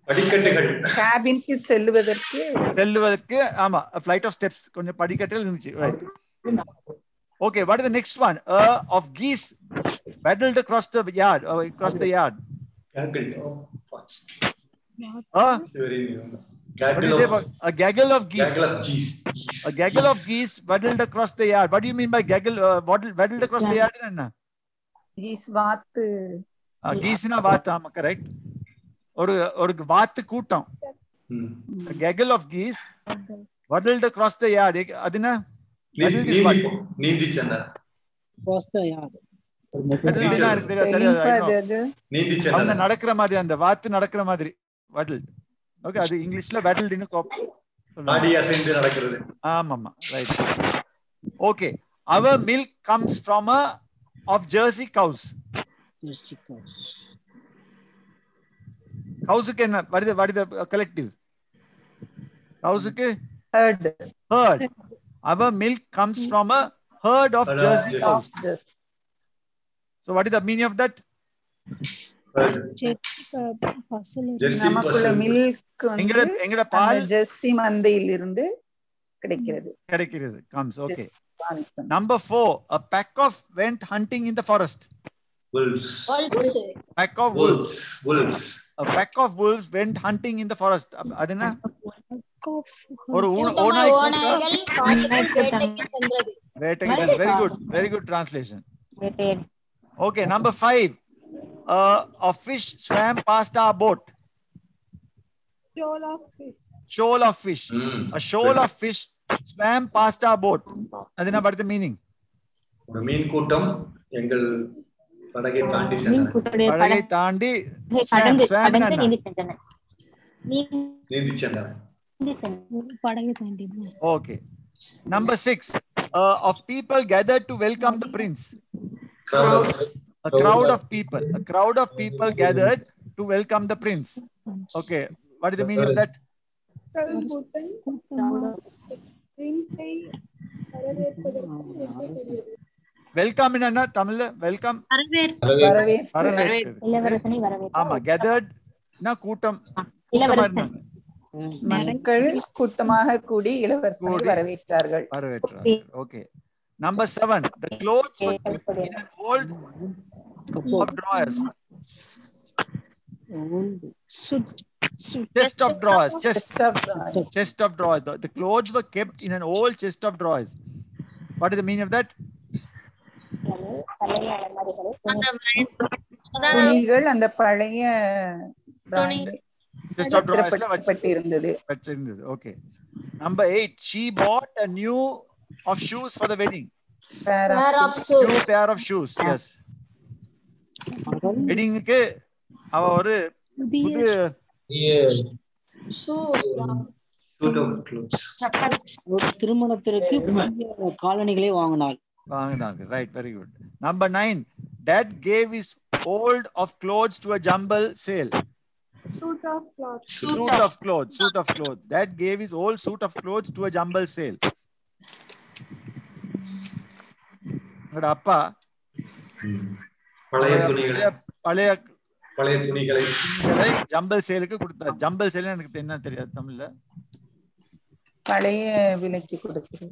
படிக்கட்டுகள். கேபின்க்கு செல்லுவதற்கு செல்லுவதற்கு ஆமா a flight of steps. கொஞ்சம் படிக்கட்டுகள் இருந்துச்சு. Right. okay what is the next one uh, of geese paddled across the yard uh, across the yard Gaggle. Oh, uh, very new. what do you Gaggle say of, about a gaggle of geese gaggle of geese. a gaggle of geese waddled across the yard what do you mean by gaggle uh, waddled, waddled across the yard என்ன keys வாத்து கீஸ்னா வாத்து ஆமா correct ஒரு ஒரு வாத்து கூட்டம் gaggle of geese waddled across the yard அது என்ன நீதி சந்திரன் நடக்கிற மாதிரி அந்த வாத்து நடக்கிற மாதிரி. வடல் ஓகே அது இங்கிலீஷ்ல வடல்னு நடக்கிறது. ஆமா right okay our milk comes from a of Jersey cows கவுஸுக்கு என்ன? வடித வடித collective கவுஸுக்கு herd herd our milk comes from a herd of Herd of jersey jersey. cows so what is the meaning of that Jersey நமக்குள்ள பசு milk எங்கட வந்து எங்கட பால் அந்த Jersey மந்தையில் இருந்து கிடைக்கிறது கிடைக்கிறது comes okay Yes, காணிக்கும். number 4 a pack of went hunting in the forest wolves Wolves. pack of wolves wolves wolves a pack of wolves went hunting in the forest அப்~ அது என்ன ஒரு ஊ- கூட்டமாய் ஓநாய் கூட்டம் ஓநாய்கள் காட்டுக்குள் வேட்டைக்கு சென்றது வேட்டைக்கு very good very good translation okay number 5 uh, a fish swam past our boat shoal of fish ம். a shoal of fish swam past our boat அது என்ன படுத்து மீனிங் ஒரு மீன் கூட்டம் எங்கள் படகை தாண்டி சென்றன படகை தாண்டி swam கடந்து swam னா கடந்து என்ன? நீந்தி சென்றன okay number 6 uh, of people gathered to welcome the prince crowd of a crowd of people a crowd of people gathered to welcome the prince okay what is the meaning of that welcome என்ன தமிழ்ல welcome ஆமா gathered னா கூட்டம் கூட்டமா இருந்தாங்க மக்கள் கூட்டமாக கூடி இளவரசனை. வரவேற்றார்கள் வரவேற்றார்கள் okay number seven the clothes were kept in an old of drawers chest of drawers chest Chest of drawers. chest of drawers the, the clothes were kept in an old chest of drawers what is the meaning of that துணிகள் அந்த பழைய okay number 8 she bought a new of shoes for the wedding. Pair of, pair of shoes. new ஒரு திருமணத்திற்கு காலணிகளை வாங்கினாள். வாங்கினாங்க. Right very number nine that gave is old of clothes to a jumble sale Suit of cloth. suit of clothes suit of clothes dad gave his old suit of clothes to a jumble sale உங்களோட அப்பா பழைய துணிகளை பழைய பழைய துணிகளை துணிகளை jumble சேலுக்கு கொடுத்தார் ஜம்பல் சேல் எனக்கு என்ன தெரியாது தமிழ்ல பழைய விலைக்கு கொடுக்கிறது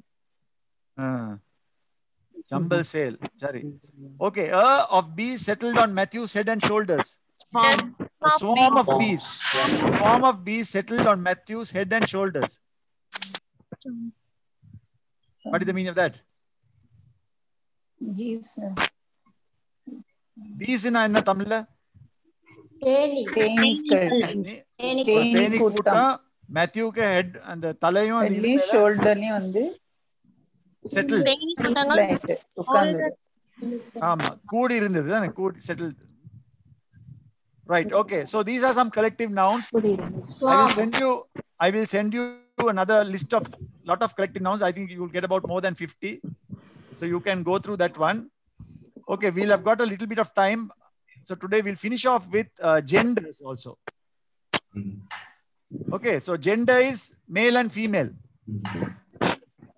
ஜம்பல் சேல் சரி okay a of bees settled on Matthew's head and shoulders a swarm of bees swarm of bees settled on Matthew's head and shoulders what is the meaning of that uh, bees என்ன தமிழ்ல தேனி கூட்டம் மேத்யூக்கு head அந்த தலையும் அந்த ஷோல்டர்லயும் வந்து உட்கார்ந்தது ஆமா கூடி இருந்தது தானே கூடி settled right okay. so these are some collective nouns. I will send you i will send you another list of lot of collective nouns. I think you will get about more than 50 so you can go through that one. Okay we'll have got a little bit of time. So today we'll finish off with uh, genders also. Okay so gender is male and female.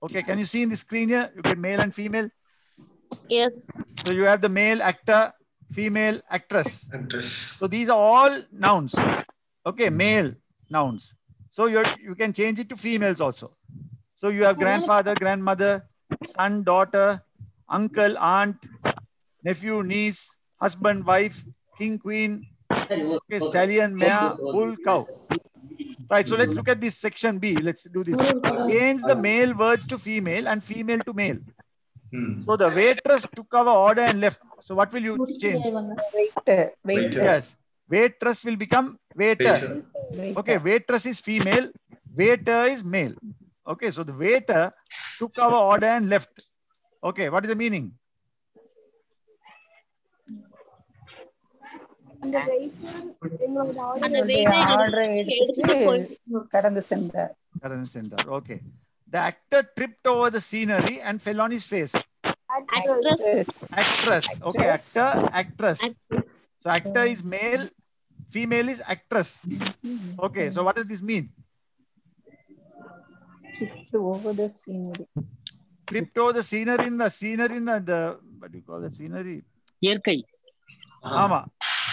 Okay can you see in the screen here? You get male and female? Yes. so you have the male actor female actress actress. so these are all nouns. Okay, male nouns. So you you can change it to females also. So you have grandfather, grandmother, son, daughter, uncle, aunt, nephew, niece, husband, wife, king, queen, okay, stallion, mare, bull, cow. Right. So let's look at this section B. Let's do this. Change the male words to female and female to male. Hmm. So the waitress took our order and left. So what will you change? Wait wait Yes. Waitress will become waiter. Waiter. Okay, waitress is female, waiter is male. Okay, so the waiter took our order and left. Okay, what is the meaning? அந்த waiter எங்களோட order அந்த உங்களுடைய வெயிட்டை ஆர்டரை எடுத்துட்டு எடுத்துட்டு போய் கடந்து சென்றார் Current center. Okay. The actor tripped over the scenery and fell on his face. actress. Yes. Actress. Okay, Actress. actor, actress. actress. So actor is male, female is actress. Okay, so what does this mean? Tripped over the scenery. Tripped over the scenery in the scenery in the, the what do you call that scenery? இயற்கை ஆமா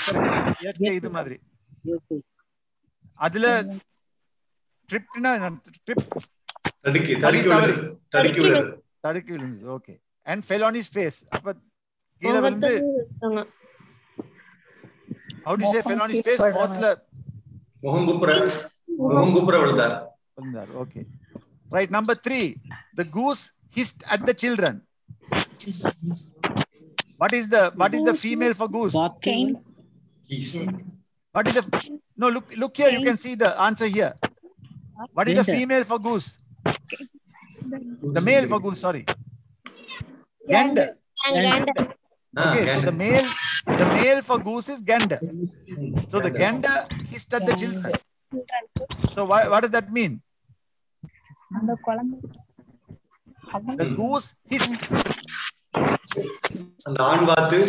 correct. இயற்கை இது மாதிரி இயற்கை அதுல ட்ரிப்னா trip தடுக்கி தடுக்கி விழுது தடுக்கி விழுது தடுக்கி விழுந்தது okay and fell on is face அப்ப கீழே அவங்க விழுந்து இருக்காங்க. How to say fell on is face முகம் மோத்ல முகம் குப்புற முகம் குப்புற விழுந்தார் விழுந்தார் okay right number three the goose hissed at the children what is the what is the female for goose காக்கை He's- what is the no look look here you can see the answer here what is the Gander. female for goose The male goose sorry gander And gander. Ah, Okay, so the male, the male for goose is gander. So the gander hissed at the children. So why, what does that mean? The goose hissed. அந்த ஆண் பார்த்து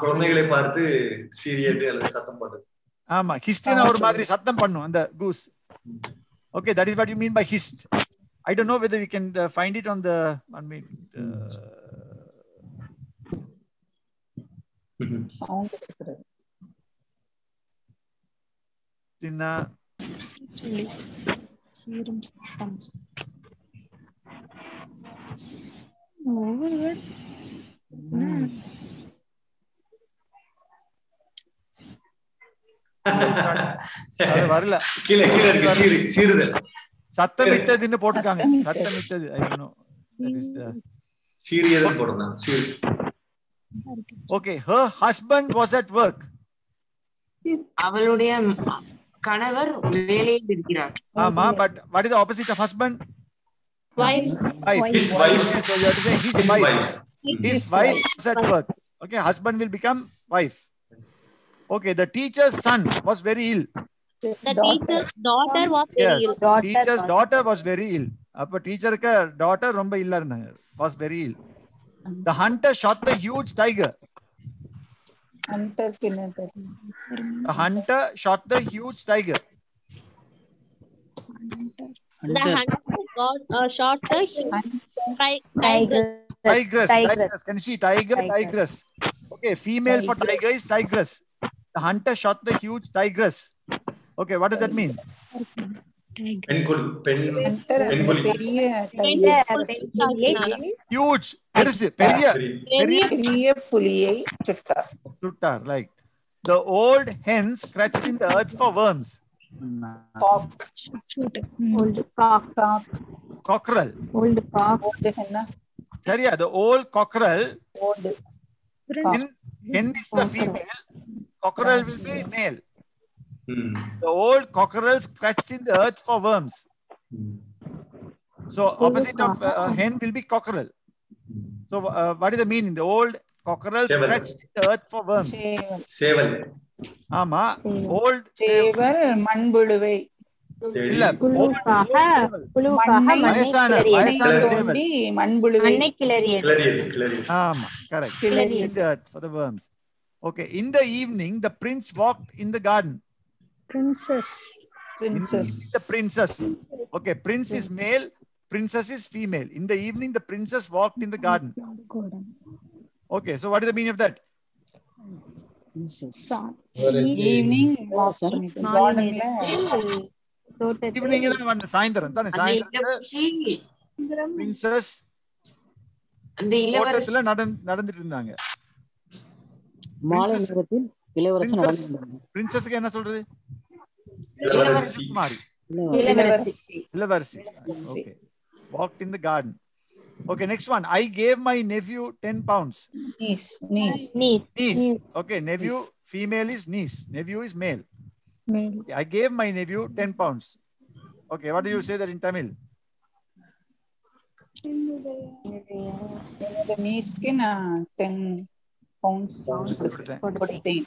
குழந்தைகளை பார்த்து சீரியது அல்லது சத்தம் போட்டது ஆமா hissed ஒரு மாதிரி சத்தம் பண்ணும் அந்த goose. Okay, that is what you mean by hissed. I don't know whether we can uh, find it on the. I mean, uh, ஒவ்வொரு அது வரல. கீழே கீழே இருக்கு சீரு சீருதல் சத்தமிட்டதுன்னு போட்டிருக்காங்க. சத்தமிட்டது. I know that is the serial போடுறாங்க serial. Okay her husband was at work அவளுடைய கணவர் வேலையில் இருக்கிறார். ஆமா but what is the opposite of husband wife his wife so you have okay husband will become wife okay the teacher's son was very ill son was very ill The teacher's daughter was very yes ill. teacher's daughter was very ill அப்ப டீச்சருக்கு daughter ரொம்ப இல்ல இருந்தாங்க was very ill the hunter shot the huge tiger ஹண்டருக்கு என்ன தெரியும் the hunter shot the huge tiger The hunter got uh, shot the ti- tigress. tigress tigress can you see tiger tigress okay female for tiger is tigress the hunter shot the huge tigress okay what does that mean பெண் கொல் பெண் Hunter பெண் அந்த கொலி பெரிய huge பெருசு பெரிய பெரிய பெரிய புலியை சுட்டார் சுட்டார் like the old hen scratched in the earth for worms Kock old Kock Kock cockerel old Kock old henna சரியா the old cockerel old hen, hen is the female cockerel will be male the old cockerel scratched in the earth for worms so opposite of uh, hen will be cockerel so uh, what is the meaning the old cockerel Seval. scratched in the earth for worms சேவல் சேவல் ஆமா old சேவல் மண்புழுவை இல்ல old புழுக்காக புழுக்காக மண்ணை வயசான மண்ணை வயசான கிளறியது சேவல் தோண்டி மண்புழுவை மண்ணை கிளறியது கிளறியது கிளறியது ஆமா correct கிளறி in the earth for the worms okay in the evening the prince walked in the garden Princess in, princess the princess okay prince is male princess is female in the evening the princess walked in the garden okay so what is the meaning of that evening evening தான் சாயந்தரம் தானே அந்த சாயந்தரத்துல இளவரசி princess அந்த இளவரசி தோட்டத்துல நடந்து நடந்துட்டு இருந்தாங்க மாலை Princess- நேரத்தில் இளவரசன் princess நடந்து princessக்கு என்ன சொல்றது Ilavarsi. Okay. Walked in the garden. Okay, next one. I gave my nephew 10 pounds. Niece. Niece. Niece. niece. Okay, nephew, female is niece. Nephew is male. Male. Okay, I gave my nephew 10 pounds. Okay, what do you say that in Tamil? niece 10 pounds.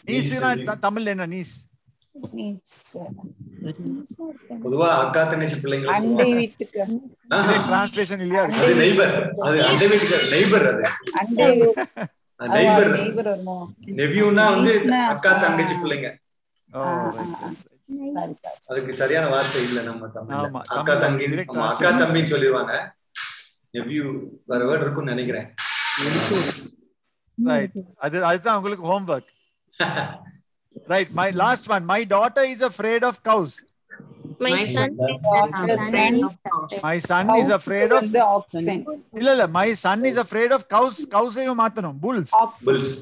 Niece, niece. பொதுவா அக்கா தங்கச்சி பிள்ளைங்க அண்டை வீட்டுக்கு. இல்லையா அது neighbour அது அண்டை வீட்டுக்கு நெய்பர் அது. அண்டை நெய்பர் நெய்பர் வருமோ? நெவியூனா வந்து அக்கா தங்கச்சி பிள்ளைங்க. அதுக்கு சரியான வார்த்தை இல்ல நம்ம தமிழ்ல. ஆமா, அக்கா தங்கி அக்கா. தம்பின்னு சொல்லிடுவாங்க. நெவியூ வேற வேர்டு இருக்கும்னு நினைக்கிறேன். Right. அது அதுதான் உங்களுக்கு homework. right my last one my daughter is afraid of cows My son. Daughter, son, my son is house afraid of வந்து oxen. இல்ல இல்ல my son is afraid of cows cows ஐயும் மாத்தணும் bulls Oxen. Bulls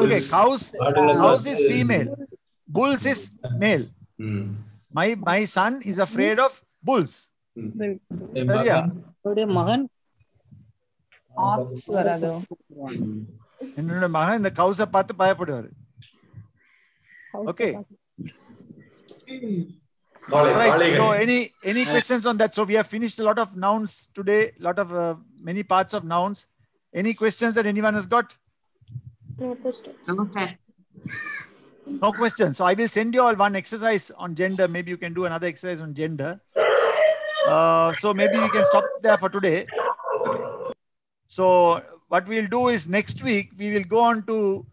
okay cows ஆடுகளை cows is பார்த்து- female bulls is male my my son is afraid of bulls என் சரியா மகன் அவருடைய மகன் Ox வராதோ என்னோட மகன் இந்த கவுஸ பார்த்து பயப்படுவாரு Okay. All right. So any any questions on that? So we have finished a lot of nouns today. Lot of uh, many parts of nouns. Any questions that anyone has got? No questions. No. No questions. So I will send you all one exercise on gender. Maybe you can do another exercise on gender. Uh, so maybe we can stop there for today. So what we'll do is next week we will go on to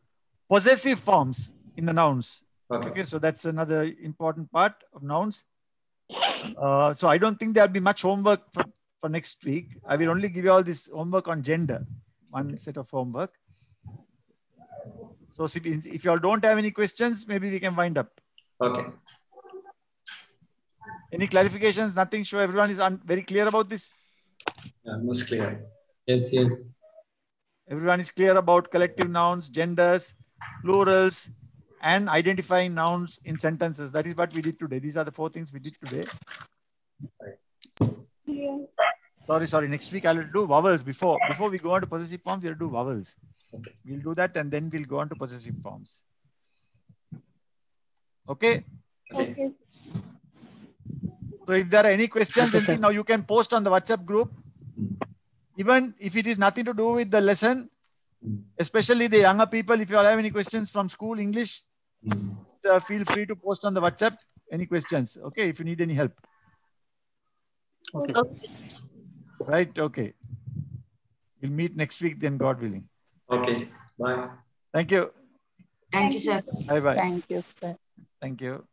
possessive forms in the nouns. Okay. okay so that's another important part of nouns uh, so i don't think there'll be much homework for for next week. I will only give you all this homework on gender, one set of homework. So if, if you all don't have any questions, maybe we can wind up. Okay. Any clarifications? Nothing. Sure, everyone is un- very clear about this. Yeah, most clear. Yes, yes. Everyone is clear about collective nouns, genders, plurals, and identifying nouns in sentences. That is what we did today. These are the four things we did today. Sorry, sorry. Next week I'll do vowels before before we go on to possessive forms. We'll do vowels. We'll do that and then we'll go on to possessive forms. Okay. Okay. So if there are any questions, Okay, sir. now you can post on the WhatsApp group. Hmm. Even if it is nothing to do with the lesson, hmm. especially the younger people, if you all have any questions from school English, uh, feel free to post on the WhatsApp. Any questions? Okay, if you need any help. Okay, sir. Right? Okay. We'll meet next week then, God willing. Okay. Bye. Thank you. Thank you, sir. Bye bye. Thank you, sir. Thank you.